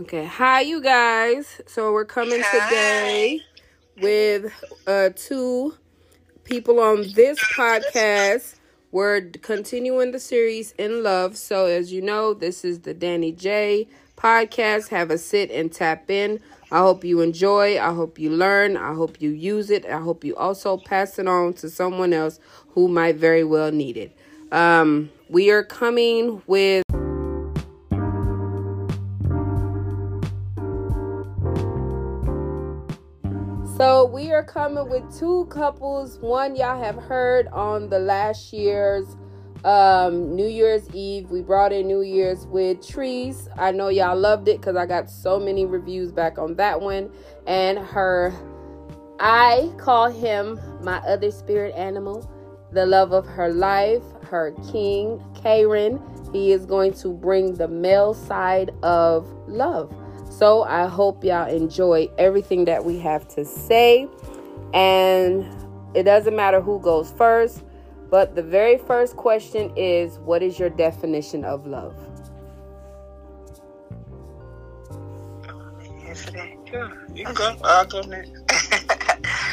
Okay, hi you guys. So we're coming Hi. today with uh two people on this podcast. We're continuing the series in love. So as you know, this is the Danny J podcast. Have a sit and tap in. I hope you enjoy. I hope you learn. I hope you use it. I hope you also pass it on to someone else who might very well need it. Um, we are coming with we are coming with two couples. One y'all have heard on the last year's um, New Year's Eve. We brought in New Year's with Trice. I know y'all loved it because I got so many reviews back on that one. And her, I call him my other spirit animal, the love of her life, her king, Caron. He is going to bring the male side of love. So I hope y'all enjoy everything that we have to say. And it doesn't matter who goes first, but the very first question is what is your definition of love? Yesterday. You can go. I'll go next.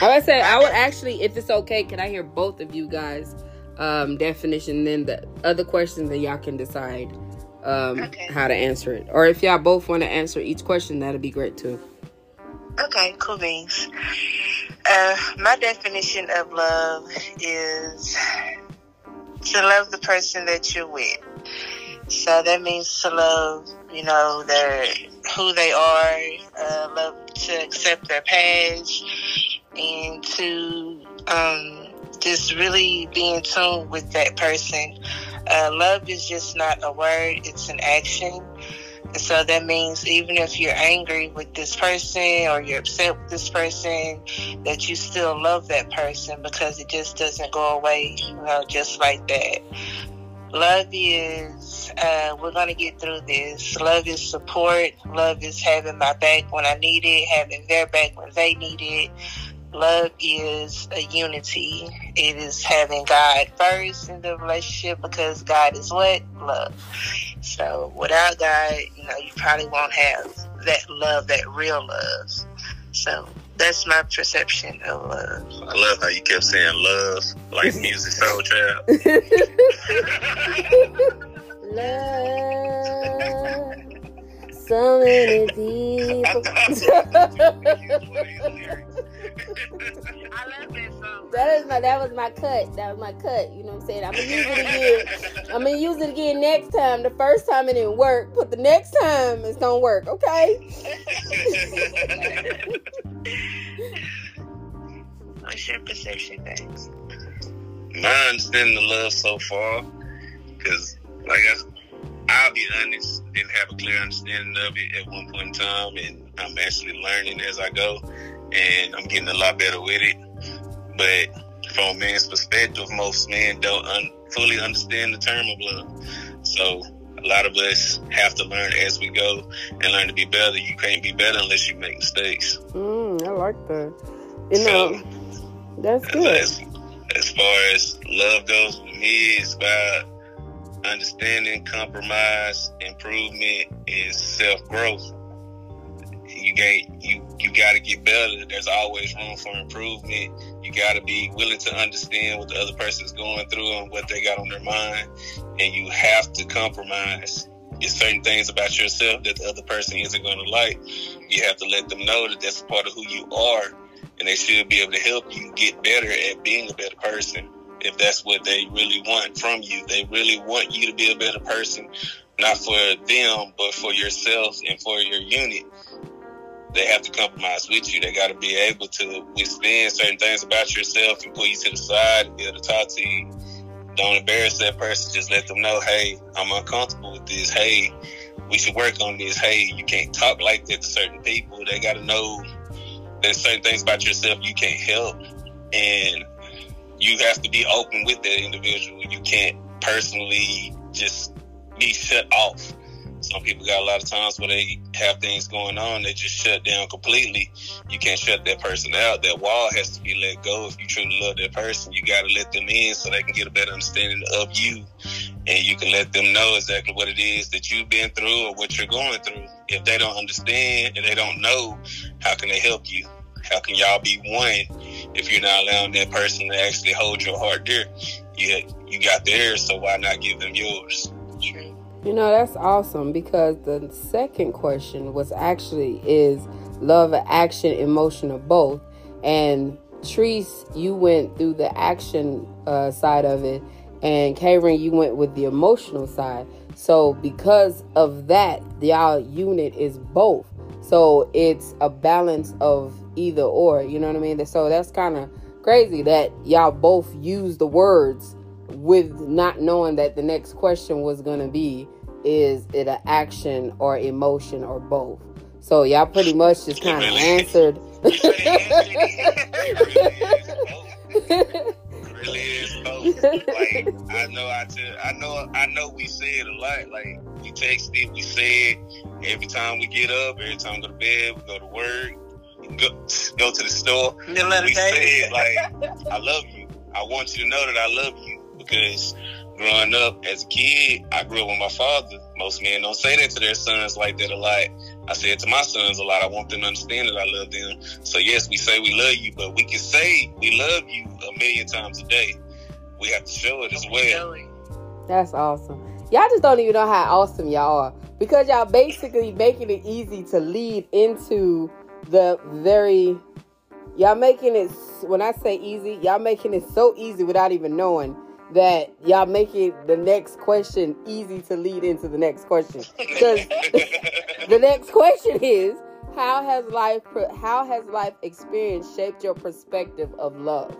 I would say I would actually, if it's okay, can I hear both of you guys um definition then the other questions then y'all can decide um Okay. how to answer it. Or if y'all both want to answer each question, that'd be great too. Okay, cool beans. Uh, my definition of love is to love the person that you're with. So that means to love, you know, their who they are, uh, love to accept their past, and to um, just really be in tune with that person. Uh, love is just not a word; it's an action. So that means even if you're angry with this person or you're upset with this person, that you still love that person because it just doesn't go away, you know, just like that. Love is, uh, we're going to get through this. Love is support. Love is having my back when I need it, having their back when they need it. Love is a unity. It is having God first in the relationship because God is what? Love. So without God, you know, you probably won't have that love, that real love. So that's my perception of love. I love how you kept saying love, like Musiq Soulchild. Love. So many people. I love that song. That is my that was my cut. That was my cut. You know what I'm saying? I'm gonna use it again. I'm gonna use it again next time. The first time it didn't work, but the next time it's gonna work, okay? What's your perception, Banks? My understanding of love so far, because like I, I'll be honest, didn't have a clear understanding of it at one point in time, and I'm actually learning as I go, and I'm getting a lot better with it. But from a man's perspective, most men don't un- fully understand the term of love. So a lot of us have to learn as we go and learn to be better. You can't be better unless you make mistakes. Mm, I like that. You know, that's good. As, as far as love goes with me, it's about understanding, compromise, improvement, is self growth. You got you you got to get better. There's always room for improvement. You got to be willing to understand what the other person's going through and what they got on their mind, and you have to compromise. There's certain things about yourself that the other person isn't going to like. You have to let them know that that's part of who you are, and they should be able to help you get better at being a better person if that's what they really want from you. They really want you to be a better person, not for them, but for yourself and for your unit. They have to compromise with you. They got to be able to withstand certain things about yourself and pull you to the side and be able to talk to you. Don't embarrass that person. Just let them know, hey, I'm uncomfortable with this. Hey, we should work on this. Hey, you can't talk like that to certain people. They got to know there's certain things about yourself you can't help. And you have to be open with that individual. You can't personally just be shut off. Some people got a lot of times where they have things going on, they just shut down completely. You can't shut that person out. That wall has to be let go. If you truly love that person, you got to let them in so they can get a better understanding of you and you can let them know exactly what it is that you've been through or what you're going through. If they don't understand and they don't know, how can they help you? How can y'all be one if you're not allowing that person to actually hold your heart dear? You you got theirs, so why not give them yours? You know that's awesome because the second question was actually is love, action, emotion, or both, and Trice, you went through the action uh, side of it, and Caron, you went with the emotional side. So because of that, y'all unit is both. So it's a balance of either or. You know what I mean? So that's kind of crazy that y'all both use the words with not knowing that the next question was gonna be is it an action or emotion or both. So y'all pretty much just kind of answered. really is both. Like I know I tell, I know I know we say it a lot. Like we text it, we say it every time we get up, every time we go to bed, we go to work, go go to the store. We say it like I love you. I want you to know that I love you because growing up as a kid, I grew up with my father. Most men don't say that to their sons like that a lot. I say it to my sons a lot. I want them to understand that I love them. So yes, we say we love you, but we can say we love you a million times a day. We have to show it as well. That's awesome. Y'all just don't even know how awesome y'all are because y'all basically making it easy to lead into the very y'all making it when I say easy, y'all making it so easy without even knowing that y'all making the next question easy to lead into the next question. Because the next question is how has life how has life experience shaped your perspective of love?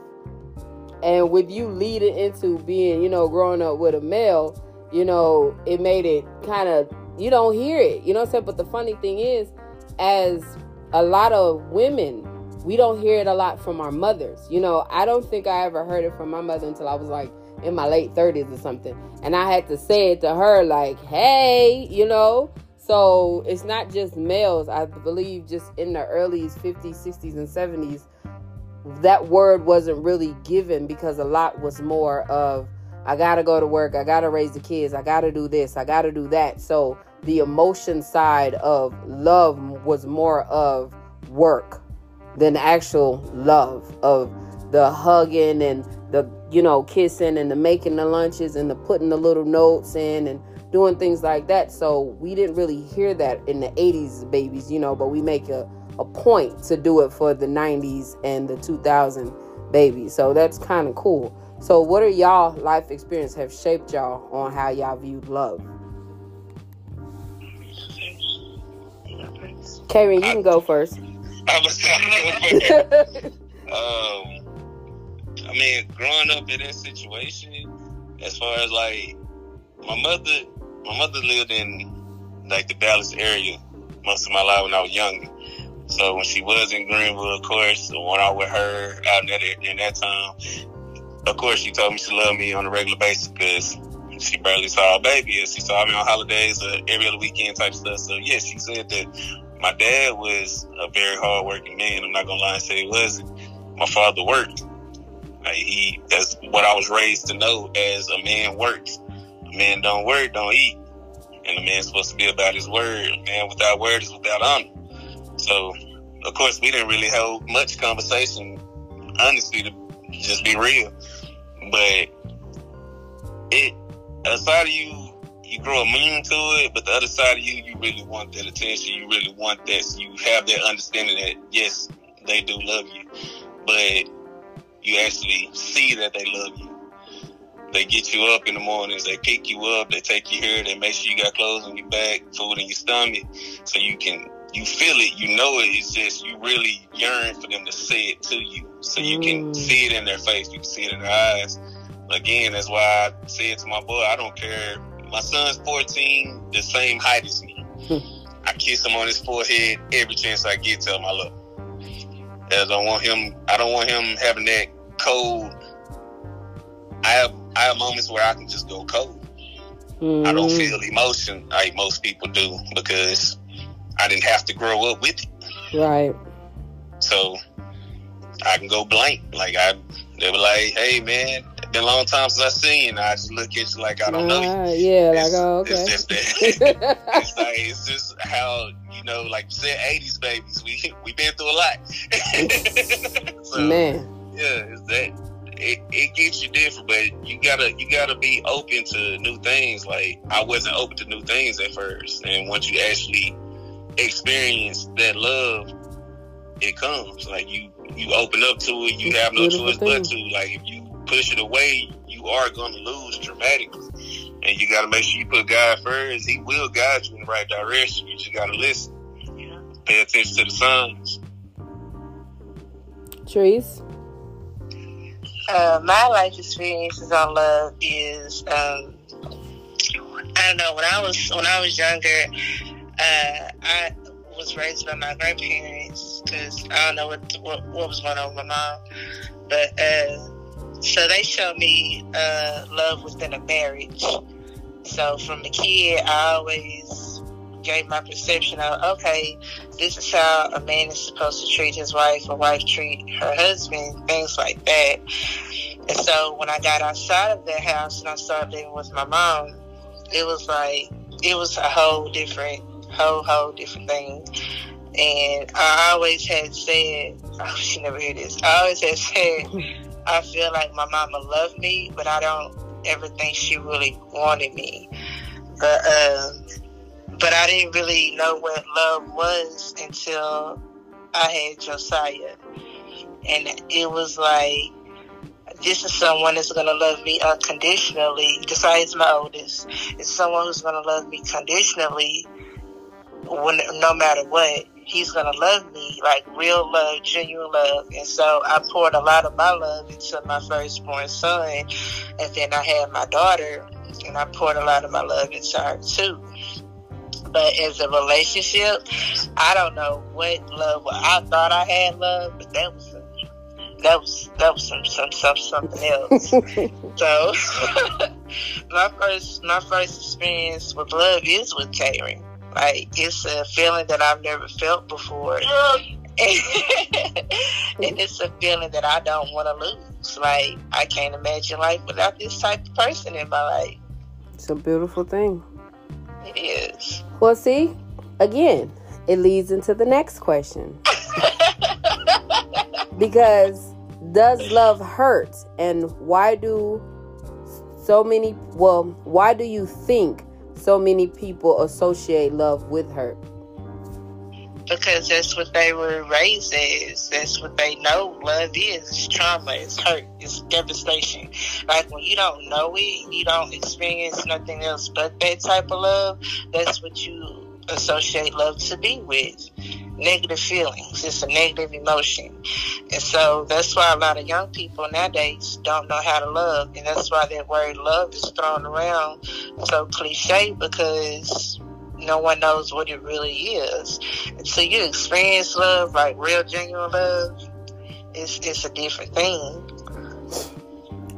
And with you leading into being, you know, growing up with a male, you know, it made it kind of you don't hear it. You know what I'm saying? But the funny thing is, as a lot of women, we don't hear it a lot from our mothers. You know, I don't think I ever heard it from my mother until I was like in my late 30s or something. And I had to say it to her, like, hey, you know. So it's not just males. I believe just in the early 50s, 60s, and 70s, that word wasn't really given because a lot was more of, I gotta go to work, I gotta raise the kids, I gotta do this, I gotta do that. So the emotion side of love was more of work than actual love of the hugging and the you know kissing and the making the lunches and the putting the little notes in and doing things like that. So we didn't really hear that in the 80s babies you know but we make a, a point to do it for the 90s and the 2000 babies. So that's kind of cool. So what are y'all life experience have shaped y'all on how y'all viewed love? Caron, you can go first. I was um, mean, growing up in that situation, as far as like my mother, my mother lived in like the Dallas area most of my life when I was younger. So when she was in Greenwood, of course, when I was with her out in that in that time, of course she told me she loved me on a regular basis because she barely saw a baby. And she saw me on holidays or every other weekend type stuff. So yeah, she said that my dad was a very hardworking man. I'm not gonna lie and say he wasn't. My father worked. Like he, that's what I was raised to know as a man works. A man don't work, don't eat. And a man's supposed to be about his word. A man without word is without honor. So, of course, we didn't really hold much conversation, honestly, to just be real. But it, aside of you, you grow immune to it, but the other side of you, you really want that attention. You really want that. So you have that understanding that, yes, they do love you. But you actually see that they love you. They get you up in the mornings, they pick you up, they take you here, they make sure you got clothes on your back, food in your stomach, so you can you feel it, you know it. It's just you really yearn for them to say it to you, so you can mm. see it in their face, you can see it in their eyes. Again, that's why I say it to my boy. I don't care. My son's 14, the same height as me. I kiss him on his forehead every chance I get. Tell him I love him. As I want him. I don't want him having that cold. I have I have moments where I can just go cold. Mm. I don't mm. feel emotion like most people do because I didn't have to grow up with it. Right. So I can go blank. Like I, they were like, "Hey man, been a long time since I seen you. And I just look at you like I don't uh, know you. Ah, yeah, it's, like oh, okay. It's just that. it's like it's just how you know, like you said, '80s babies. We we been through a lot. so, Man. Yeah, it's that. It, it gets you different, but you gotta you gotta be open to new things. Like I wasn't open to new things at first, and once you actually experience that love, it comes. Like you you open up to it, you have no choice but to. Like if you push it away, you are going to lose dramatically. And you got to make sure you put God first. He will guide you in the right direction. You just got to listen. Pay attention to the signs. Trice. Uh, my life experiences on love is um, I don't know when I was when I was younger uh, I was raised by my grandparents because I don't know what, what, what was going on with my mom, but uh, so they showed me uh, love within a marriage. So from a kid, I always gave my perception of, okay, this is how a man is supposed to treat his wife, a wife treat her husband, things like that. And so when I got outside of that house and I started living with my mom, it was like, it was a whole different, whole, whole different thing. And I always had said, oh, she never heard this. I always had said, I feel like my mama loved me, but I don't ever think she really wanted me. But um, but I didn't really know what love was until I had Josiah, and it was like this is someone that's gonna love me unconditionally. Josiah's my oldest. It's someone who's gonna love me conditionally, when no matter what he's gonna love me like real love, genuine love. And so I poured a lot of my love into my firstborn son, and then I had my daughter, and I poured a lot of my love into her too. But as a relationship, I don't know what love. I thought I had love, but that was that was that was some some, some something else. so my first my first experience with love is with Caron. Like it's a feeling that I've never felt before. and it's a feeling that I don't want to lose. Like I can't imagine life without this type of person in my life. It's a beautiful thing. It is. Well, see, again, it leads into the next question. because does love hurt and why do so many well why do you think so many people associate love with hurt? Because that's what they were raised as. That's what they know love is. It's trauma, it's hurt, it's devastation. Like when you don't know it, you don't experience nothing else but that type of love, that's what you associate love to be with negative feelings. It's a negative emotion. And so that's why a lot of young people nowadays don't know how to love. And that's why that word love is thrown around so cliche because no one knows what it really is. So you experience love, like real genuine love, it's, it's a different thing.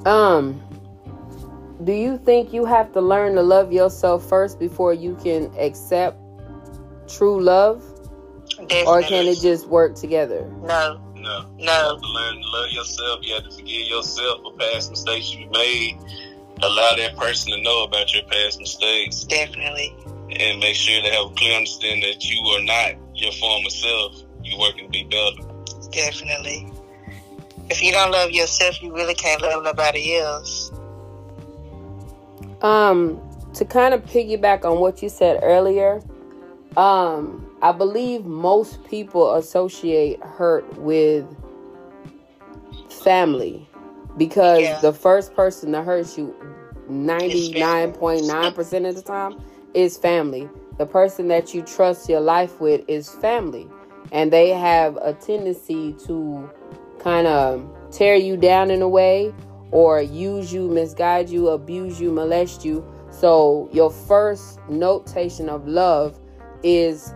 Um, do you think you have to learn to love yourself first before you can accept true love? Definitely. Or can it just work together? No. No. No. You have to learn to love yourself. You have to forgive yourself for past mistakes you made. Allow that person to know about your past mistakes. Definitely. And make sure they have a clear understanding that you are not your former self. You're working to be better. Definitely. If you don't love yourself, you really can't love nobody else. Um, to kind of piggyback on what you said earlier, um, I believe most people associate hurt with family because yeah. the first person that hurts you 99.9% of the time is family. The person that you trust your life with is family. And they have a tendency to kind of tear you down in a way or use you, misguide you, abuse you, molest you. So your first notation of love is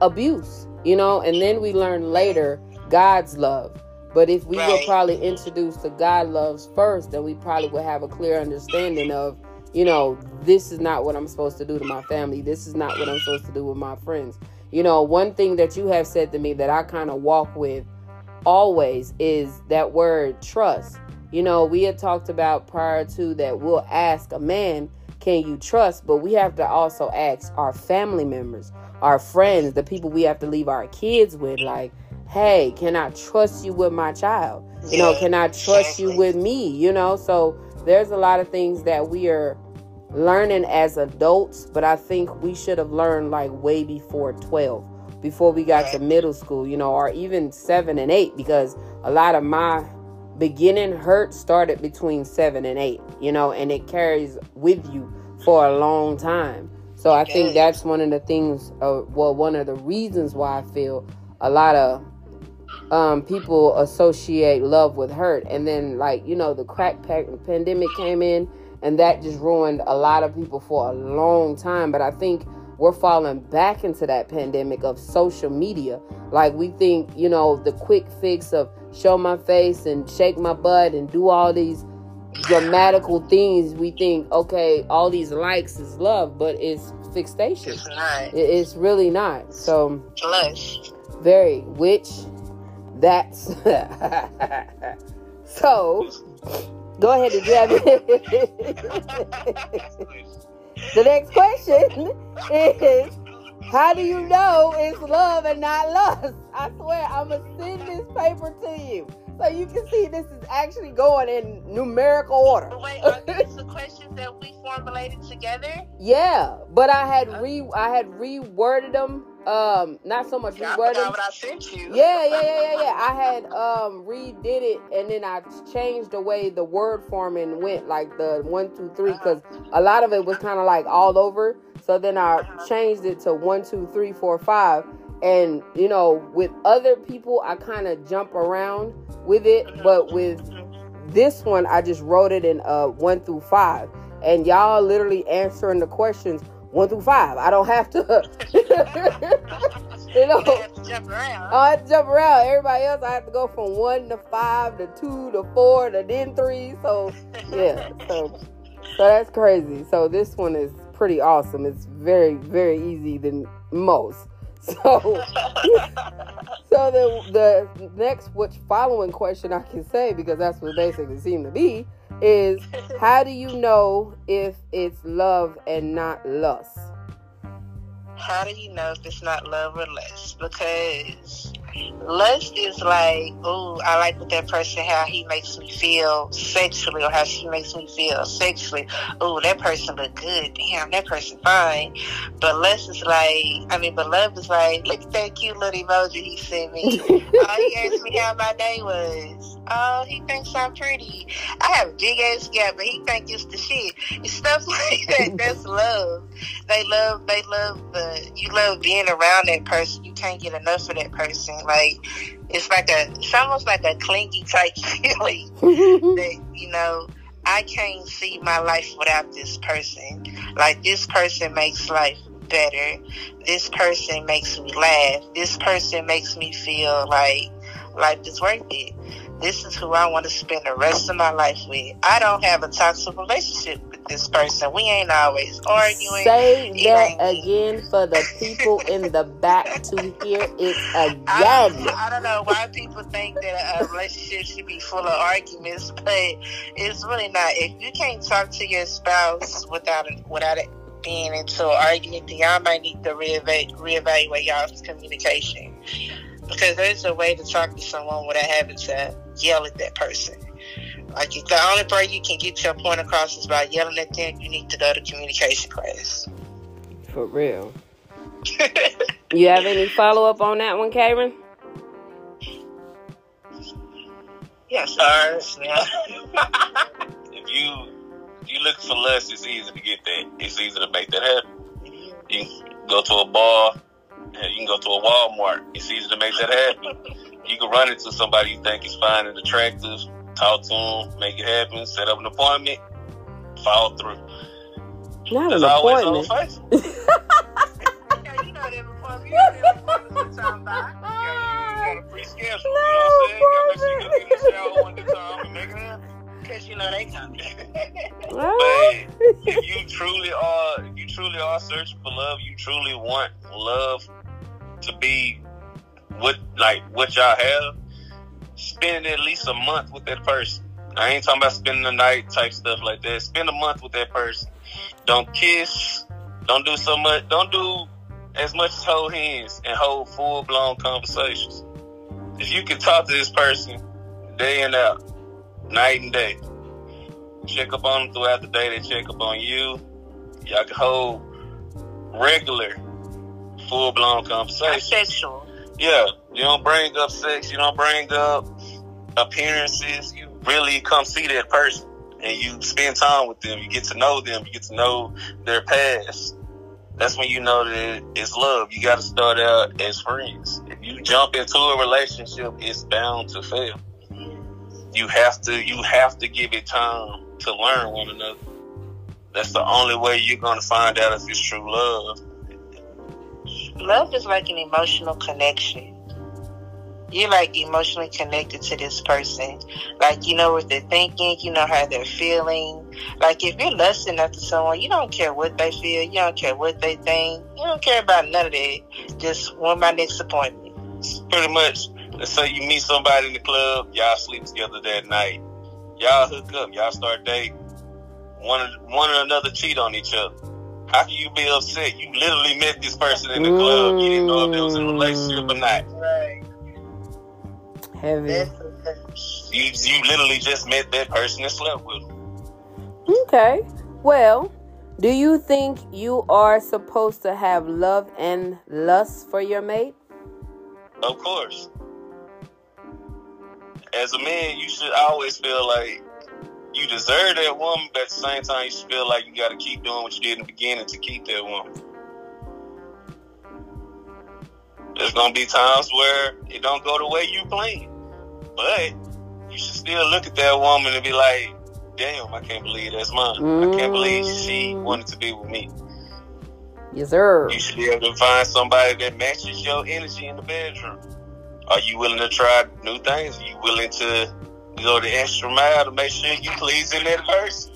abuse, you know, and then we learn later God's love. But if we right. were probably introduced to God loves first, then we probably would have a clear understanding of, you know, this is not what I'm supposed to do to my family. This is not what I'm supposed to do with my friends. You know, one thing that you have said to me that I kind of walk with always is that word trust. you know, we had talked about prior to that we'll ask a man, can you trust? But we have to also ask our family members, our friends, the people we have to leave our kids with, like, hey, can I trust you with my child? You know, can I trust you with me? You know, so there's a lot of things that we are learning as adults, but I think we should have learned like way before 12, before we got to middle school, you know, or even seven and eight, because a lot of my beginning hurt started between seven and eight, you know, and it carries with you for a long time. So I think that's one of the things, uh, well, one of the reasons why I feel a lot of um, people associate love with hurt. And then, like, you know, the crack pack pandemic came in and that just ruined a lot of people for a long time. But I think we're falling back into that pandemic of social media. Like, we think, you know, the quick fix of show my face and shake my butt and do all these dramatical things. We think, okay, all these likes is love, but it's fixation. It's not. It's really not. So, Plus. very, which that's so. Go ahead and grab it. the next question is how do you know it's love and not lust? I swear, I'm going to send this paper to you. So you can see this is actually going in numerical order. But wait, are these the questions that we formulated together? Yeah, but I had re I had reworded them. Um, not so much Yeah, I reworded forgot them. what I sent you. Yeah, yeah, yeah, yeah, yeah. I had um redid it and then I changed the way the word forming went, like the one, two, three, because a lot of it was kind of like all over. So then I changed it to one, two, three, four, five. And you know, with other people, I kind of jump around with it, but with this one, I just wrote it in uh one through five, and y'all literally answering the questions one through five. I don't have to, you know. You have to jump around. I have to jump around. Everybody else, I have to go from one to five to two to four to then three. So yeah, so so that's crazy. So this one is pretty awesome. It's very very easy than most. So so the the next which following question I can say because that's what basically seemed to be is how do you know if it's love and not lust? How do you know if it's not love or lust? Because lust is like, oh, I like what that person, how he makes me feel sexually or how she makes me feel sexually. Oh, that person look good. Damn, that person fine. But lust is like, I mean, but love is like, look at that cute little emoji he sent me. oh, he asked me how my day was. Oh, he thinks I'm pretty. I have a big ass gap, but he thinks it's the shit. It's stuff like that. That's love. They love. They love the. You love being around that person. You can't get enough of that person. Like it's like a. It's almost like a clingy type feeling that you know. I can't see my life without this person. Like this person makes life better. This person makes me laugh. This person makes me feel like life is worth it. This is who I want to spend the rest of my life with. I don't have a toxic relationship with this person. We ain't always arguing. Say It that again for the people in the back to hear it I, again. I don't know why people think that a relationship should be full of arguments, but it's really not. If you can't talk to your spouse without without it being into an argument, then y'all might need to reevaluate, reevaluate y'all's communication. Because there's a way to talk to someone without having to yell at that person. Like if the only way you can get your point across is by yelling at them, you need to go to communication class. For real. You have any follow up on that one, Caron? yes, sir. Yeah. if you if you look for lust, it's easy to get that. It's easy to make that happen. You can go to a bar, you can go to a Walmart. It's easy to make that happen. You can run into somebody you think is fine and attractive, talk to them, make it happen, set up an appointment, follow through. Not There's an always on appointment. face. Yeah, you know that before. You know that before we're talking about. You gotta pre-schedule. You know what I'm saying? Gotta make sure you get in the shower one time and make it happen. Because you know they coming. But if you truly are, if you truly are searching for love, you truly want love to be what like what y'all have. Spend at least a month with that person. I ain't talking about spending the night type stuff like that. Spend a month with that person. Don't kiss. Don't do so much. Don't do as much as hold hands and hold full blown conversations. If you can talk to this person day and out, night and day, check up on them throughout the day, they check up on you. Y'all can hold regular, full blown conversations. Yeah, you don't bring up sex, you don't bring up appearances. You really come see that person and you spend time with them. You get to know them. You get to know their past. That's when you know that it's love. You got to start out as friends. If you jump into a relationship, it's bound to fail. You have to. You have to give it time to learn one another. That's the only way you're gonna find out if it's true love. Love is like an emotional connection. You're like emotionally connected to this person. Like you know what they're thinking, you know how they're feeling. Like if you're lusting after someone, you don't care what they feel, you don't care what they think, you don't care about none of that. Just want my next appointment. Pretty much. Let's say you meet somebody in the club, y'all sleep together that night. Y'all hook up, y'all start dating. One one or another cheat on each other. How can you be upset? You literally met this person in the club. You didn't know if they was in a relationship or not. Right. Heavy. You you literally just met that person and slept with them. Okay. Well, do you think you are supposed to have love and lust for your mate? Of course. As a man, you should always feel like you deserve that woman, but at the same time, you should feel like you got to keep doing what you did in the beginning to keep that woman. There's gonna be times where it don't go the way you planned, but you should still look at that woman and be like, "Damn, I can't believe that's mine. I can't believe mm. she wanted to be with me." Yes, sir. You should be able to find somebody that matches your energy in the bedroom. Are you willing to try new things? Are you willing to go the extra mile to make sure you pleasing that person?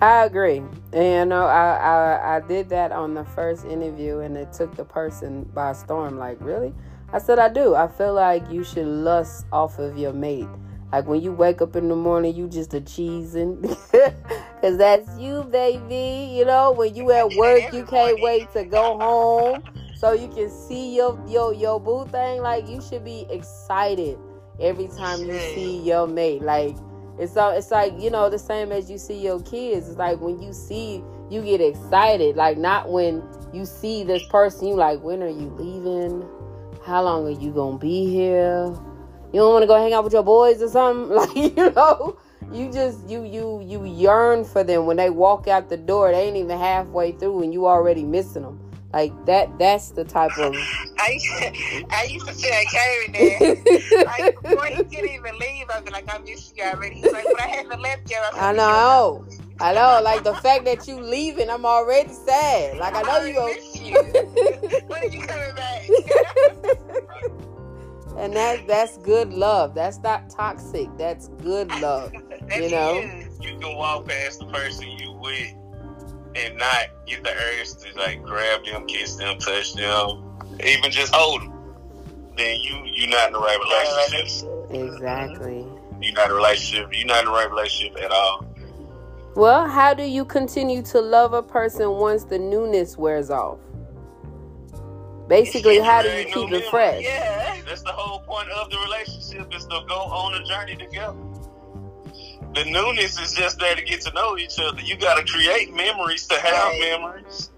I agree. And you know, I, I I did that on the first interview, and it took the person by storm. Like, really? I said I do. I feel like you should lust off of your mate. Like when you wake up in the morning, you just a cheesing, cause that's you, baby. You know, when you at work, you can't wait to go home so you can see your your your boo thing. Like you should be excited every time you see your mate. Like it's so it's like you know the same as you see your kids. It's like when you see you get excited. Like not when you see this person. You like when are you leaving? How long are you gonna be here? You don't want to go hang out with your boys or something. Like you know, you just you you you yearn for them when they walk out the door. They ain't even halfway through and you already missing them. Like that. That's the type of. I, I used to tell Caron that. Like, before he could even leave, I'd be like, I miss you already. He's like, but I haven't left yet. I know. I know. Like the fact that you leaving, I'm already sad. Like I know you. I Go, miss you. when are you coming back? and that that's good love. That's not toxic. That's good love. You know? is. You can walk past the person you with and not get the urge to like grab them, kiss them, touch them, even just hold them. Then you you're not in the right relationship. Exactly. Mm-hmm. You're not in a relationship. You're not in the right relationship at all. Well, how do you continue to love a person once the newness wears off? Basically, how do you keep it fresh? Yeah. That's the whole point of the relationship is to go on a journey together. The newness is just there to get to know each other. You got to create memories to have Right. memories.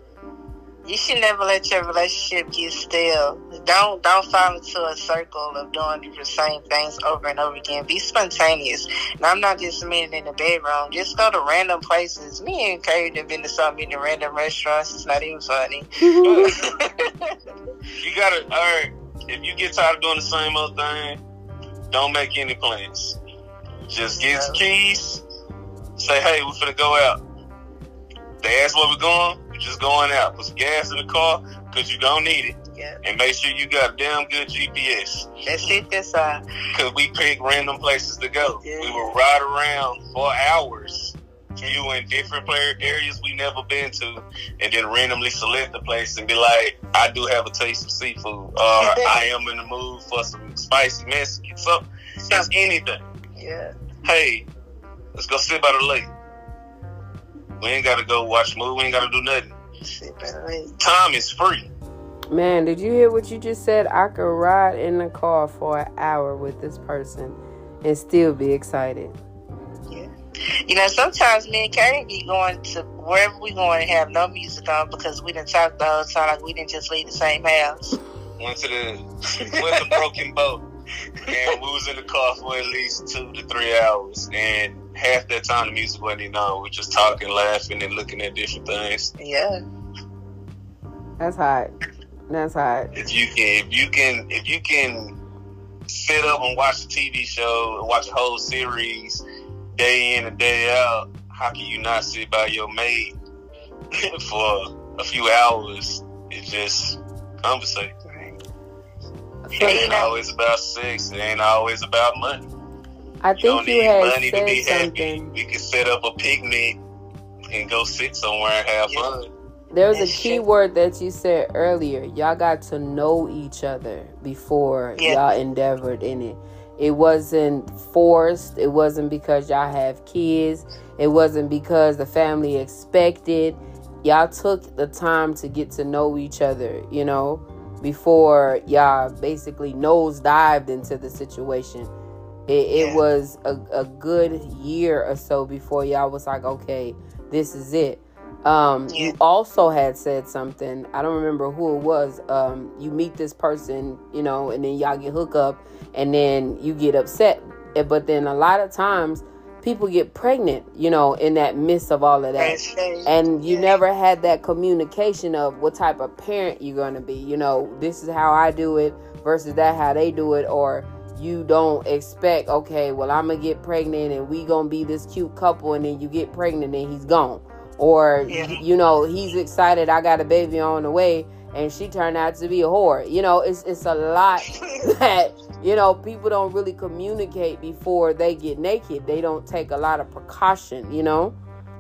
You should never let your relationship get stale. Don't don't fall into a circle of doing the same things over and over again. Be spontaneous. And I'm not just meaning in the bedroom. Just go to random places. Me and Kate have been to so many random restaurants. It's not even funny. You got to, all right, if you get tired of doing the same old thing, don't make any plans. Just get the keys, say, hey, we're finna go out. They ask where we're going, we're just going out. Put some gas in the car, because you don't need it. yeah, And make sure you got damn good GPS. that's it. That's uh, all. Because we pick random places to go. Yeah. We will ride around for hours you in different player areas we never been to, and then randomly select the place and be like, I do have a taste of seafood, or I am in the mood for some spicy Mexican, so just anything. Yeah. Hey, let's go sit by the lake. We ain't gotta go watch a movie. We ain't gotta do nothing. Sit by the lake. Time is free. Man, did you hear what you just said? I could ride in the car for an hour with this person and still be excited. Yeah. You know, sometimes me and Caron be going to wherever we going and have no music on because we didn't talk the whole time like we didn't just leave the same house. Went to the went to Broken Bow, and we was in the car for at least two to three hours, and half that time the music wasn't even on. We were just talking, laughing, and looking at different things. Yeah. That's hot. That's hot. If you can, if you can, if you can sit up and watch a TV show and watch a whole series day in and day out, how can you not sit by your mate for a few hours and just conversate? Right. It ain't always about sex. It ain't always about money. I You don't think you need had money to be said happy. something. We can set up a picnic and go sit somewhere and have Yeah. fun. There was a key true. word that you said earlier. Y'all got to know each other before Yeah. y'all endeavored in it. It wasn't forced. It wasn't because y'all have kids. It wasn't because the family expected. Y'all took the time to get to know each other, you know, before y'all basically nose dived into the situation. It, it Yeah. was a, a good year or so before y'all was like, okay, this is it. Um, Yeah. You also had said something. I don't remember who it was. Um, you meet this person, you know, and then y'all get hook up, and then you get upset. But then a lot of times, people get pregnant, you know, in that midst of all of that. And you never had that communication of what type of parent you're going to be you know this is how i do it versus that how they do it or you don't expect okay well i'm gonna get pregnant and we gonna be this cute couple and then you get pregnant and he's gone. Or Yeah. you know he's excited i got a baby on the way and she turned out to be a whore. You know it's it's a lot that you know people don't really communicate before they get naked they don't take a lot of precaution you know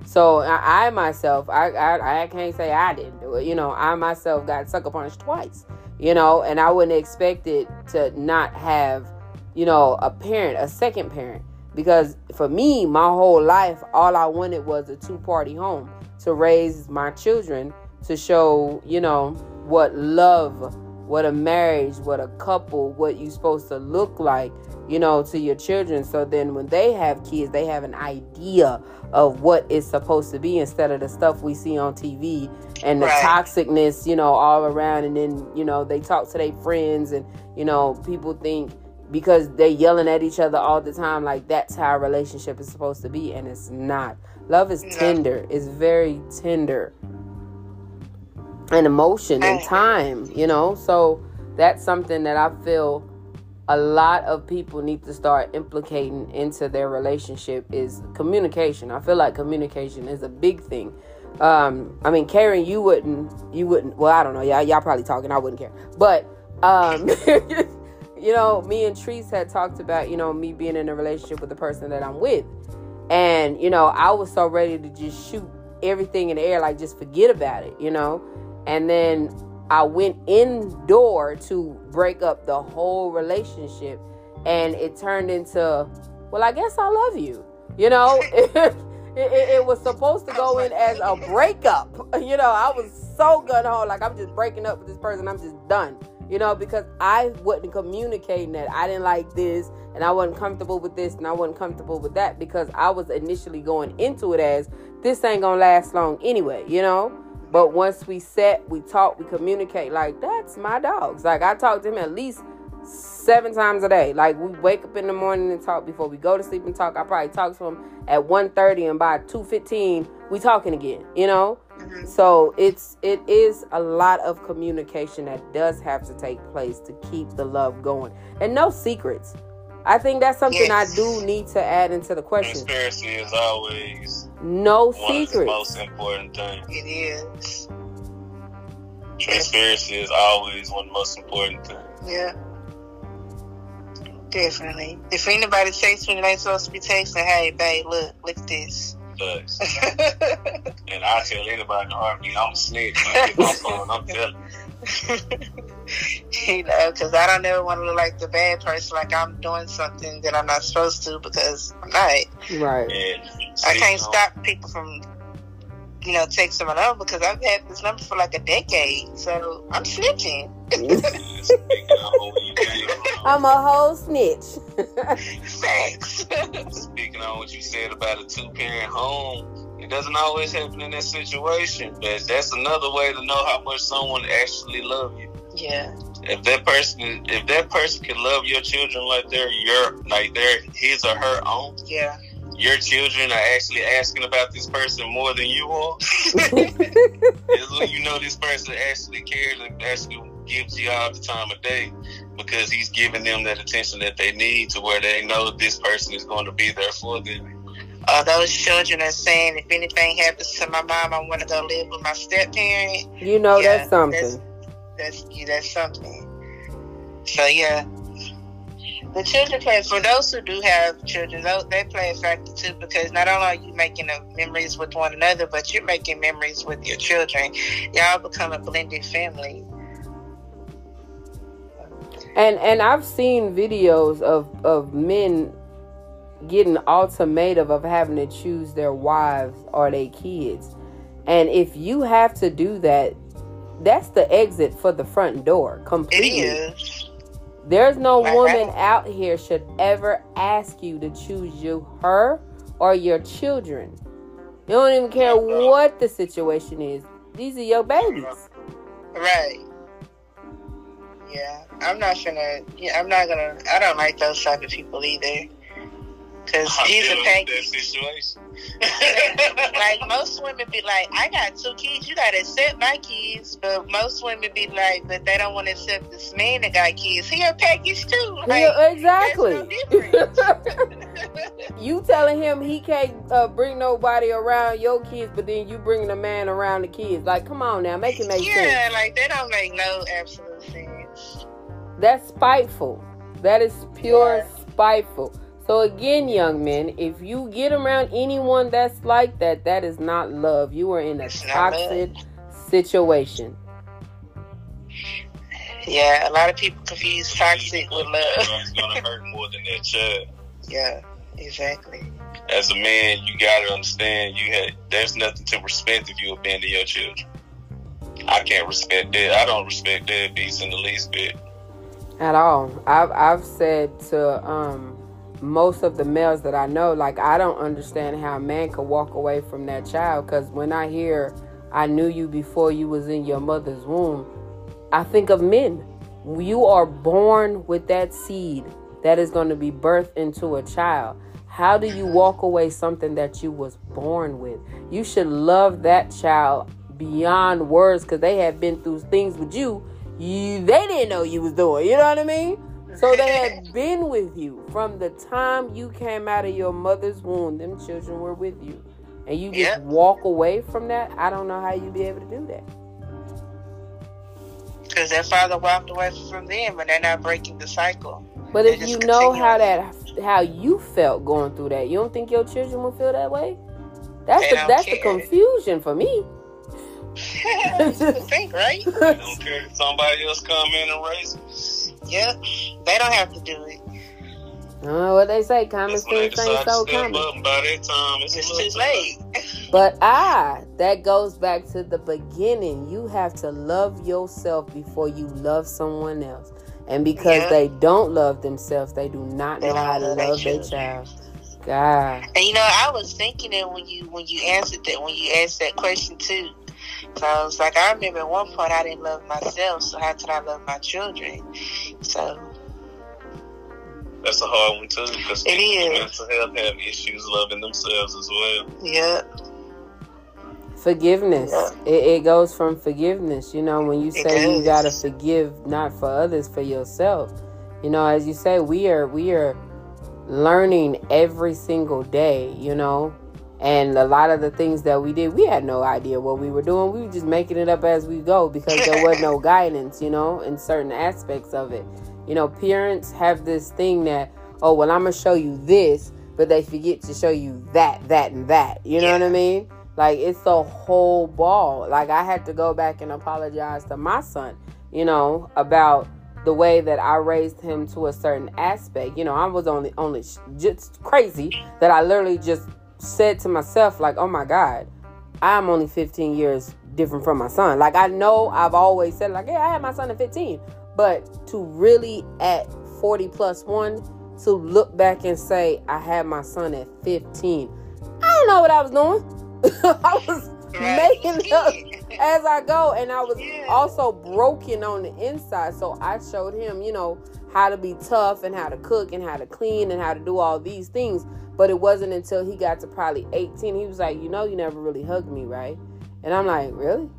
so I, I myself, I, I I can't say I didn't do it. You know, I myself got sucker punched twice. You know, and I wouldn't expect it to not have, you know, a parent, a second parent, because for me, my whole life, all I wanted was a two party home to raise my children to show, you know, what love, what a marriage, what a couple, what you supposed to look like, you know, to your children. So then when they have kids, they have an idea of what it's supposed to be instead of the stuff we see on TV and the Right. toxicness, you know, all around. And then, you know, they talk to their friends and, you know, people think because they're yelling at each other all the time, like that's how a relationship is supposed to be. And it's not. Love is tender, it's very tender. And emotion and time, you know? So that's something that I feel a lot of people need to start implicating into their relationship is communication. I feel like communication is a big thing. Um, I mean, Caron, you wouldn't, you wouldn't. Well, I don't know. Y'all, y'all probably talking. I wouldn't care. But, um, you know, me and Trice had talked about, you know, me being in a relationship with the person that I'm with, and you know, I was so ready to just shoot everything in the air, like just forget about it, you know, and then I went indoor to break up the whole relationship, and it turned into, well, I guess I love you. You know, it, it, it was supposed to go in as a breakup. You know, I was so gun ho, like I'm just breaking up with this person. I'm just done. You know, because I wasn't communicating that I didn't like this, and I wasn't comfortable with this, and I wasn't comfortable with that because I was initially going into it as this ain't gonna last long anyway. You know. But once we set, we talk, we communicate. Like that's my dogs. Like I talk to him at least seven times a day. Like we wake up in the morning and talk before we go to sleep and talk. I probably talk to him at 1.30 and by two fifteen we talking again. You know. Mhm. So it's it is a lot of communication that does have to take place to keep the love going, and no secrets. I think that's something Yes. I do need to add into the question. Transparency is always No one of the most important things. It is. Transparency is always one of the most important things. Yeah. Definitely. If anybody texts me and they supposed to be texting, hey, babe, look, look at this. and I tell anybody in the army, I'm a snitch. I get my phone, I'm telling. you know, because I don't ever want to look like the bad person, like I'm doing something that I'm not supposed to because I'm not. Right. And I can't you stop people from, you know, texting my number because I've had this number for like a decade. So I'm snitching. Speaking on what you came from. I'm a whole snitch. Thanks. Speaking on what you said about a two parent home, it doesn't always happen in that situation, but that's another way to know how much someone actually love you. Yeah. If that person, if that person can love your children like they're your, like they're his or her own, Yeah. your children are actually asking about this person more than you are. is when you know this person actually cares and actually gives you all the time of day because he's giving them that attention that they need to where they know this person is going to be there for them. Uh, those children are saying if anything happens to my mom, I want to go live with my step parent. you know Yeah, that's something. That's yeah, that's something. So yeah, the children play. For those who do have children, they play a factor too because not only are you making memories with one another, but you're making memories with your children. Y'all become a blended family. And and I've seen videos of of men getting ultimatum of having to choose their wives or their kids. And if you have to do that, that's the exit for the front door It completely. is. There's no Right. woman out here should ever ask you to choose you her or your children. You don't even care uh, what the situation is. These are your babies. Right. Yeah, I'm not gonna. Yeah, I'm not gonna. I don't like those type of people either. Cause he's a dealing with that package. situation. like most women be like, I got two kids, you gotta accept my kids. But most women be like, but they don't want to accept this man that got kids. He a package too. Like, Yeah, exactly. no you telling him he can't uh, bring nobody around your kids, but then you bringing a man around the kids. Like, come on now, make it make yeah, sense. like they don't make no absolute sense. That's spiteful. That is pure Yeah. spiteful. So again, young men, if you get around anyone that's like that, that is not love. You are in a It's toxic situation. Yeah, a lot of people confuse toxic with love. It's gonna hurt more than that child. Yeah, exactly. As a man, you gotta understand you had there's nothing to respect if you abandon your children. I can't respect that. I don't respect deadbeats in the least bit. at all. I've I've said to um most of the males that I know, like I don't understand how a man could walk away from that child. Because when I hear I knew you before you was in your mother's womb, I think of men. You are born with that seed that is going to be birthed into a child. How do you walk away something that you was born with? You should love that child beyond words because they have been through things with you you they didn't know you was doing. You know what I mean? So they had been with you from the time you came out of your mother's womb. Them children were with you, and you just Yep. walk away from that. I don't know how you'd be able to do that. Because their father walked away from them and they're not breaking the cycle. But They if you know how that how you felt going through that, you don't think your children will feel that way? That's They the don't that's the confusion for me. think, right? You don't care if somebody else come in and raise them. Yep. They don't have to do it. Uh, what they say, common That's when they sense ain't so common. by that time, it's, It's too late. But ah, that goes back to the beginning. You have to love yourself before you love someone else. And because Yeah. they don't love themselves, they do not They know how to love their children. child. God. And you know, I was thinking that when you when you answered that when you asked that question too. So I was like, I remember at one point I didn't love myself, so how could I love my children? So That's a hard one too, because It people mental health have issues loving themselves as well. yeah, Forgiveness. Yeah. It, it goes from forgiveness. You know, when you say you gotta forgive not for others, for yourself. You know, as you say, we are we are learning every single day, you know. And a lot of the things that we did, we had no idea what we were doing. We were just making it up as we go because there was no guidance, you know, in certain aspects of it. You know, parents have this thing that, oh, well, I'm going to show you this, but they forget to show you that, that, and that. You know yeah. what I mean? Like it's a whole ball. Like I had to go back and apologize to my son, you know, about the way that I raised him to a certain aspect. You know, I was only only just crazy that I literally just said to myself like, "Oh my god, I'm only 15 years different from my son." Like I know I've always said like, "Yeah, I had my son at 15." But to really at 40 plus 1 to look back and say I had my son at 15. I didn't know what I was doing. I was making up as I go, and I was also broken on the inside. So I showed him, you know, how to be tough and how to cook and how to clean and how to do all these things. But it wasn't until he got to probably 18, he was like, you know, you never really hugged me, right? And I'm like, really?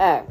Ah,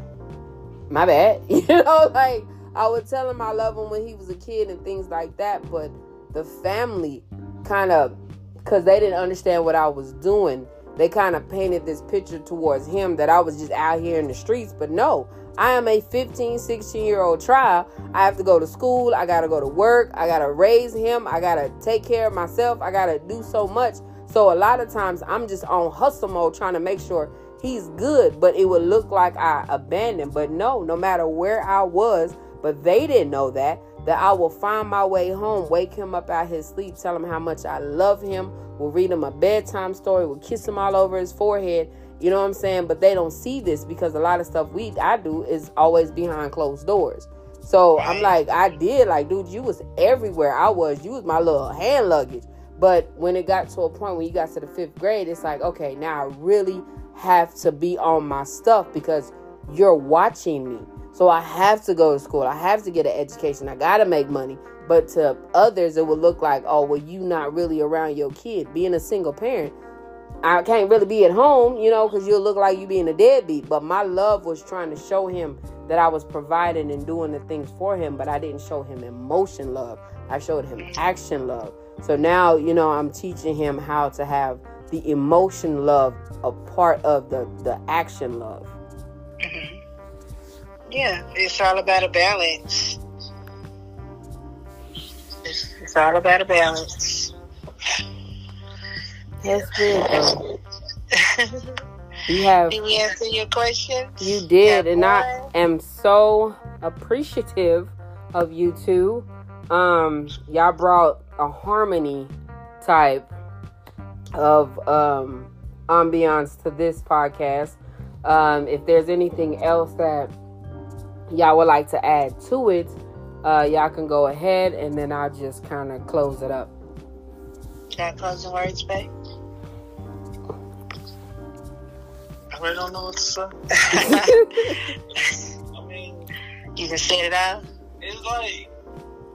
my bad. You know, like I would tell him I love him when he was a kid and things like that. But the family kind of, because they didn't understand what I was doing they kind of painted this picture towards him that I was just out here in the streets. But no, I am a 15, 16 year old child. I have to go to school. I got to go to work. I got to raise him. I got to take care of myself. I got to do so much. So a lot of times I'm just on hustle mode trying to make sure he's good. But it would look like I abandoned. But no, no matter where I was, but they didn't know that that I will find my way home, wake him up out his sleep, tell him how much I love him, We'll read him a bedtime story, We'll kiss him all over his forehead. You know what I'm saying? But they don't see this because a lot of stuff we I do is always behind closed doors. So. I'm like, I did like, dude, you was everywhere I was. You was my little hand luggage. But when it got to a point when you got to the fifth grade, it's like, okay, now I really have to be on my stuff because you're watching me. So I have to go to school. I have to get an education. I got to make money. But to others, it would look like, oh, well, you not really around your kid. Being a single parent, I can't really be at home, you know, because you'll look like you being a deadbeat. But my love was trying to show him that I was providing and doing the things for him, but I didn't show him emotion love. I showed him action love. So now, you know, I'm teaching him how to have the emotion love a part of the, the action love. Mm-hmm. Yeah, it's all about a balance. It's, it's all about a balance. That's good. you have. Did we answer your questions? You did, and I am so appreciative of you two. Um, y'all brought a harmony type of um ambiance to this podcast. Um, if there's anything else that y'all would like to add to it, uh, y'all can go ahead and then I'll just kind of close it up. Got closing words, babe? I really don't know what to say. I mean, you can say it out. It's like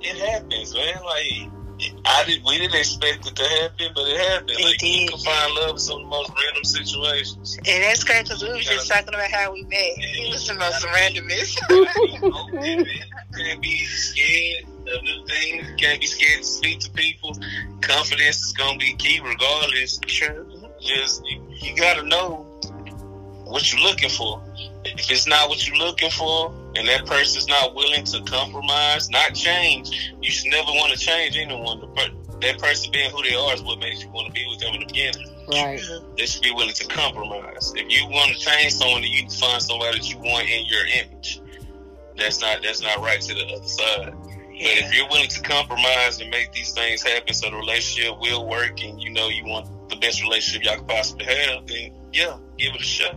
it happens, man. Like I did. We didn't expect it to happen, but it happened. It like did. you can find love in some of the most random situations. And that's great because we were just talking about how we met. Yeah, it was the most randomest. can't be scared of new things. Can't be scared to speak to people. Confidence is gonna be key regardless. Sure. Just you, you gotta know what you're looking for. If it's not what you're looking for, and that person's not willing to compromise, not change, you should never want to change anyone. That person being who they are is what makes you want to be with them in the beginning. Right. They should be willing to compromise. If you want to change someone, you need to find somebody that you want in your image. That's not that's not right to the other side. Yeah. But if you're willing to compromise and make these things happen so the relationship will work and you know you want the best relationship y'all could possibly have, then yeah, give it a shot.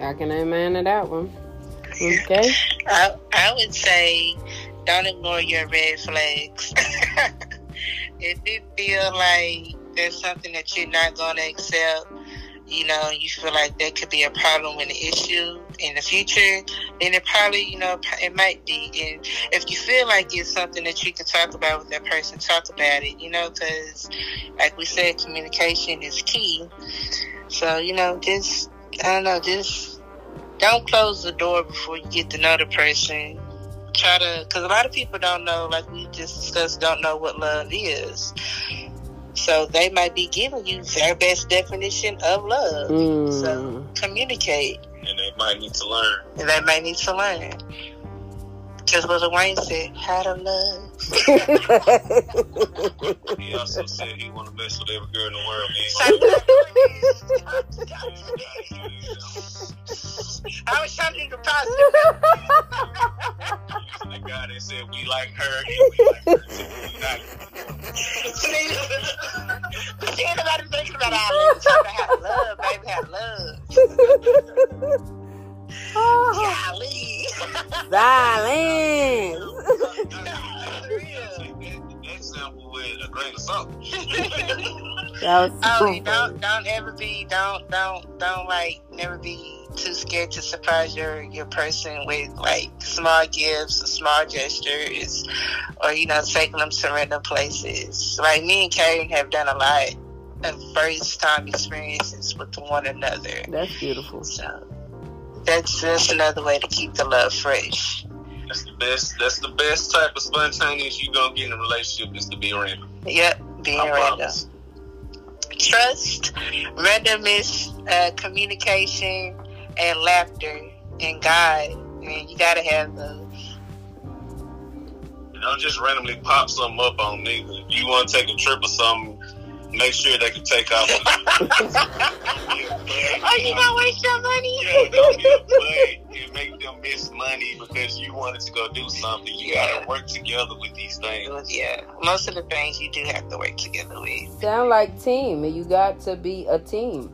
I can amen to that one. Okay. I, I would say don't ignore your red flags. if you feel like there's something that you're not going to accept, you know, you feel like that could be a problem and an issue in the future, then it probably, you know, it might be. And if you feel like it's something that you can talk about with that person, talk about it, you know, because, like we said, communication is key. So, you know, just, I don't know, just don't close the door before you get to know the person. Try to, because a lot of people don't know, like we just discussed, don't know what love is. So they might be giving you their best definition of love. Mm. So communicate. And they might need to learn. And they might need to learn. Because Lil Wayne said, "How to love." he also said he want to mess with every girl in the world, I was trying to the positive. the guy that said we like her and we like her too. See, anybody thinking about all that? Talking about how to love, baby, how to love. Oh. Golly. Silence. Example with a grain of salt. That was Oh, don't don't ever be don't don't don't like never be too scared to surprise your your person with like small gifts, small gestures, or you know taking them to random places. Like me and Caron have done a lot of first time experiences with one another. That's beautiful. So that's that's another way to keep the love fresh. That's the best. That's the best type of spontaneous you gonna get in a relationship is to be random. Yep, being I random. promise. trust, randomness, uh, communication, and laughter, and God. And you gotta have those. You don't just randomly pop something up on me. If you want to take a trip or something, make sure they can take off. Oh, you gonna waste your money? Yeah, don't be a and make them miss money because you wanted to go do something. You gotta work together with these things. yeah, most of the things you do have to work together with. Sound like team, and you got to be a team.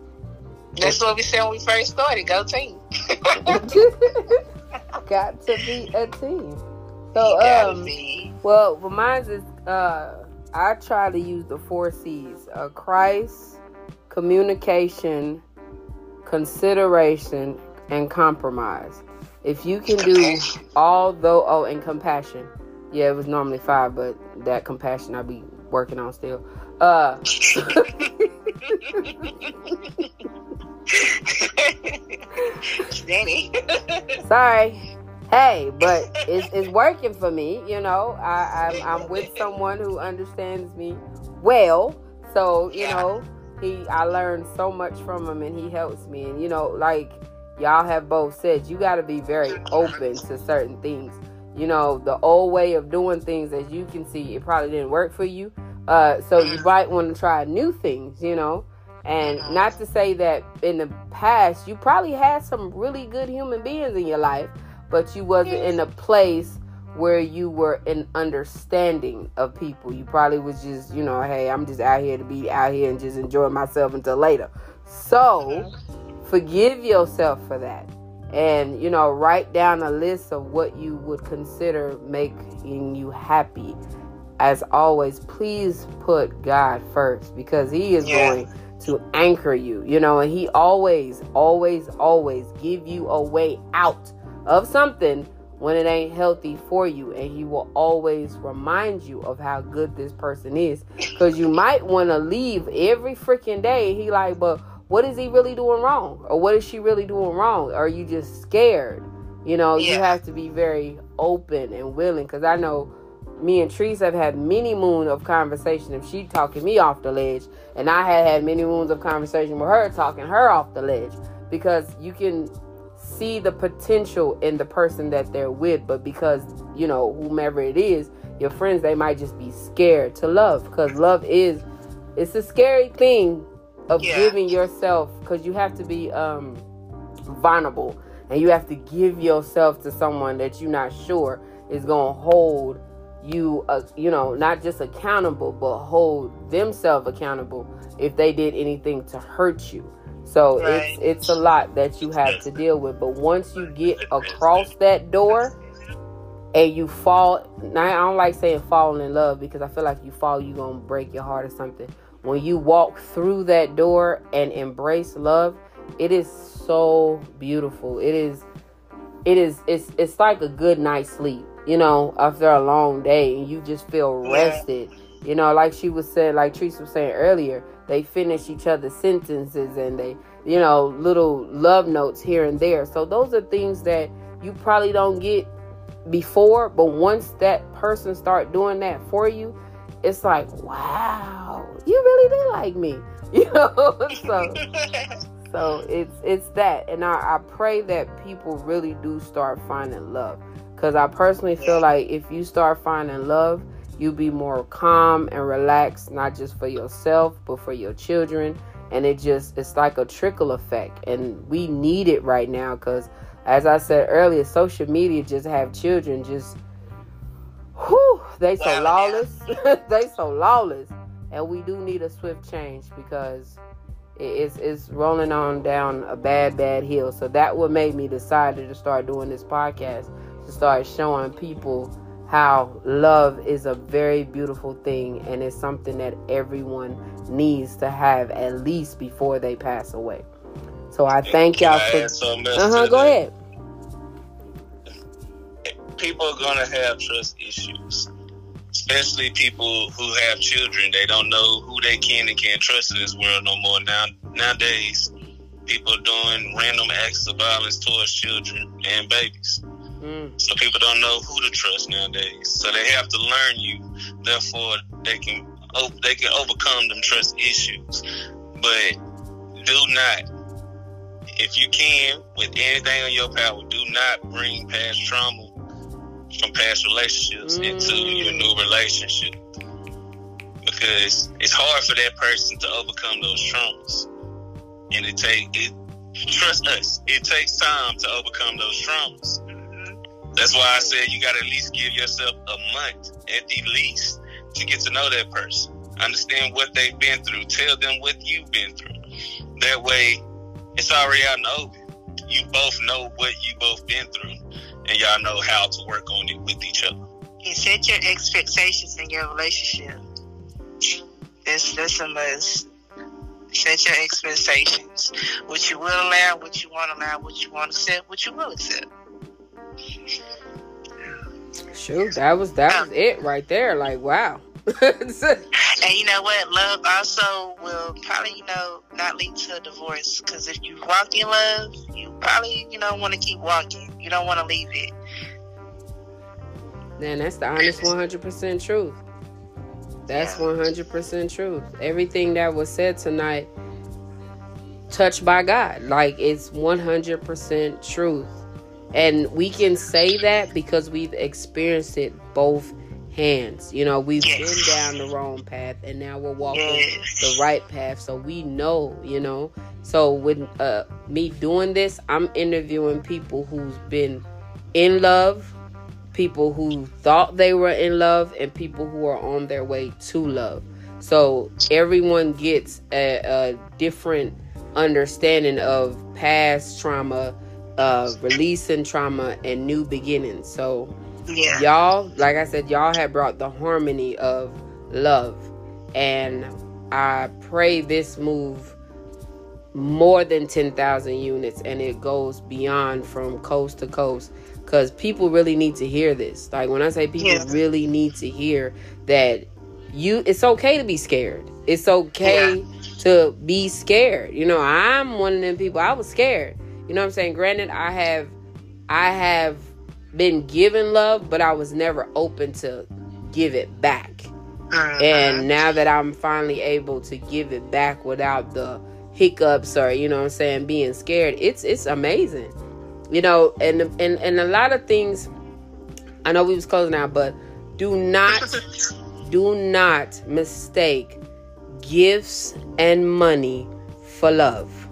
That's what we said when we first started. Go team. got to be a team. So, um, be. well, for mine is, uh, I try to use the four C's: uh, Christ, communication, consideration, and compromise. If you can do all though, oh, and compassion. Yeah, it was normally five, but that compassion I'll be working on still. Uh, Danny. sorry. Hey, but it's, it's working for me. You know, I, I'm, I'm with someone who understands me well. So, you Yeah. know, he I learned so much from him and he helps me. And, you know, like y'all have both said, you got to be very open to certain things. You know, the old way of doing things, as you can see, it probably didn't work for you. Uh, so you might want to try new things, you know. And not to say that in the past you probably had some really good human beings in your life, but you wasn't in a place where you were in understanding of people. You probably was just, you know, hey, I'm just out here to be out here and just enjoy myself until later. So forgive yourself for that. And, you know, write down a list of what you would consider making you happy. As always, please put God first because He is Yeah. going to anchor you, you know, and He always, always, always give you a way out of something when it ain't healthy for you. And He will always remind you of how good this person is because you might want to leave every freaking day. He like, but what is he really doing wrong? Or what is she really doing wrong? Or are you just scared? You know, you have to be very open and willing. Because I know me and Teresa have had many moon of conversation if she talking me off the ledge. And I had had many moons of conversation with her talking her off the ledge. Because you can see the potential in the person that they're with. But because, you know, whomever it is, your friends, they might just be scared to love. Because love is, it's a scary thing of Yeah. giving yourself because you have to be um vulnerable and you have to give yourself to someone that you're not sure is going to hold you uh, you know not just accountable but hold themselves accountable if they did anything to hurt you so Right. it's it's a lot that you have to deal with but once you get across that door and you fall now i don't like saying fall in love because i feel like you fall you're gonna break your heart or something when you walk through that door and embrace love it is so beautiful it is it is it's it's like a good night's sleep you know after a long day and you just feel Yeah. You know like she was saying like Teresa was saying earlier they finish each other's sentences and they you know little love notes here and there. So those are things that you probably don't get before but once that person start doing that for you it's like wow you really do like me. You know so so it's it's that. And I, I pray that people really do start finding love. Because I personally feel like if you start finding love, you be more calm and relaxed, not just for yourself, but for your children. And it just, it's like a trickle effect. And we need it right now because, as I said earlier, social media just have children just, whew, they so lawless. they so lawless. And we do need a swift change because it's, it's rolling on down a bad, bad hill. So that what made me decide to start doing this podcast to start showing people how love is a very beautiful thing and it's something that everyone needs to have at least before they pass away. So I thank y'all for. Uh huh. Go ahead. People are gonna have trust issues, especially people who have children. They don't know who they can and can't trust in this world no more. Now nowadays, people are doing random acts of violence towards children and babies. Mm. So people don't know who to trust nowadays. So they have to learn you. Therefore, they can they can overcome them trust issues. But do not, if you can, with anything in your power, do not bring past trauma from past relationships mm. into your new relationship because it's hard for that person to overcome those traumas, and it take it. Trust us, it takes time to overcome those traumas. That's why I said you got to at least give yourself a month at the least to get to know that person. Understand what they've been through. Tell them what you've been through. That way, it's already out in the open. You both know what you both been through, and y'all know how to work on it with each other. And set your expectations in your relationship. That's that's a must. Set your expectations. What you will allow, what you want to allow, what you want to accept, what you will accept. Shoot, that was that was it right there. Like wow. and you know what? Love also will probably, you know, not lead to a divorce. Because if you walk in love, you probably, you know, want to keep walking. You don't want to leave it. Man, that's the honest 100% truth. That's yeah. 100% truth. Everything that was said tonight, touched by God. Like, it's 100% truth. And we can say that because we've experienced it both hands. You know, we've yes. been down the wrong path and now we're walking yes. the right path. So we know, you know. So with uh, me doing this, I'm interviewing people who's been in love, people who thought they were in love, and people who are on their way to love. So everyone gets a, a different understanding of past trauma, uh, releasing trauma and new beginnings. So, yeah. y'all, like I said, y'all have brought the harmony of love, and I pray this move more than 10,000 units and it goes beyond from coast to coast because people really need to hear this. Like when I say people yeah. really need to hear that you it's okay to be scared. It's okay yeah. to be scared. You know, I'm one of them people I was scared. You know what I'm saying? Granted, I have I have been given love, but I was never open to give it back. Uh-huh. And now that I'm finally able to give it back without the hiccups or you know what I'm saying, being scared, it's it's amazing. You know, and and and a lot of things I know we was closing out, but do not do not mistake gifts and money for love.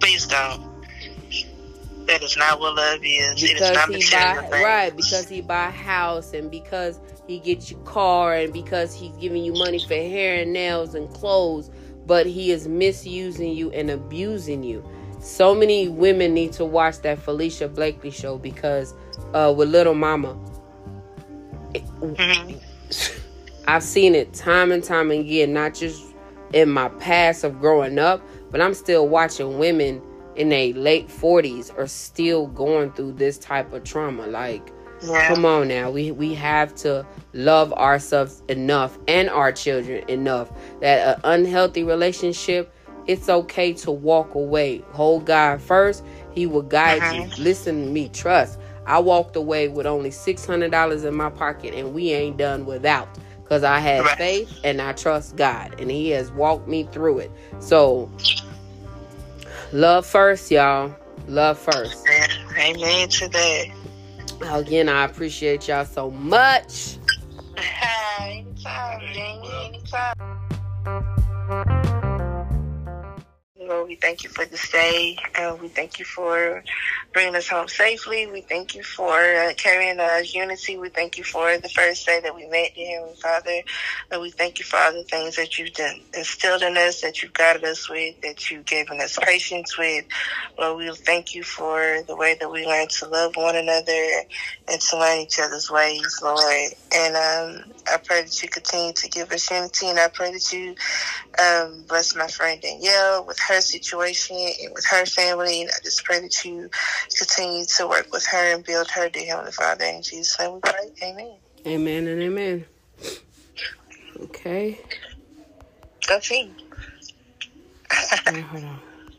Please don't. That is not what love is. Because he buy right because he buy house and because he gets you car and because he's giving you money for hair and nails and clothes, but he is misusing you and abusing you. So many women need to watch that Felicia Blakely show because uh, with Little Mama, mm-hmm. I've seen it time and time again, not just in my past of growing up, but I'm still watching women in their late 40s are still going through this type of trauma. Like, yeah. come on now. We, we have to love ourselves enough and our children enough that an unhealthy relationship, it's okay to walk away. Hold God first. He will guide uh-huh. you. Listen to me. Trust. I walked away with only $600 in my pocket and we ain't done without because I had right. faith and I trust God and He has walked me through it. So Love first, y'all. Love first. Amen to that. Again, I appreciate y'all so much. anytime, Jamie, anytime. Lord, we thank you for this day. Uh, we thank you for bringing us home safely. We thank you for uh, carrying us unity. We thank you for the first day that we met, dear Heavenly Father. And we thank you for all the things that you've done, instilled in us, that you've guided us with, that you've given us patience with. Lord, we thank you for the way that we learn to love one another and to learn each other's ways, Lord. And um, I pray that you continue to give us unity, and I pray that you um, bless my friend Danielle with her situation and with her family. And I just pray that you continue to work with her and build her, dear Heavenly Father. In Jesus' name we pray. Amen. Amen and amen. Okay. Go team. Right, hold on.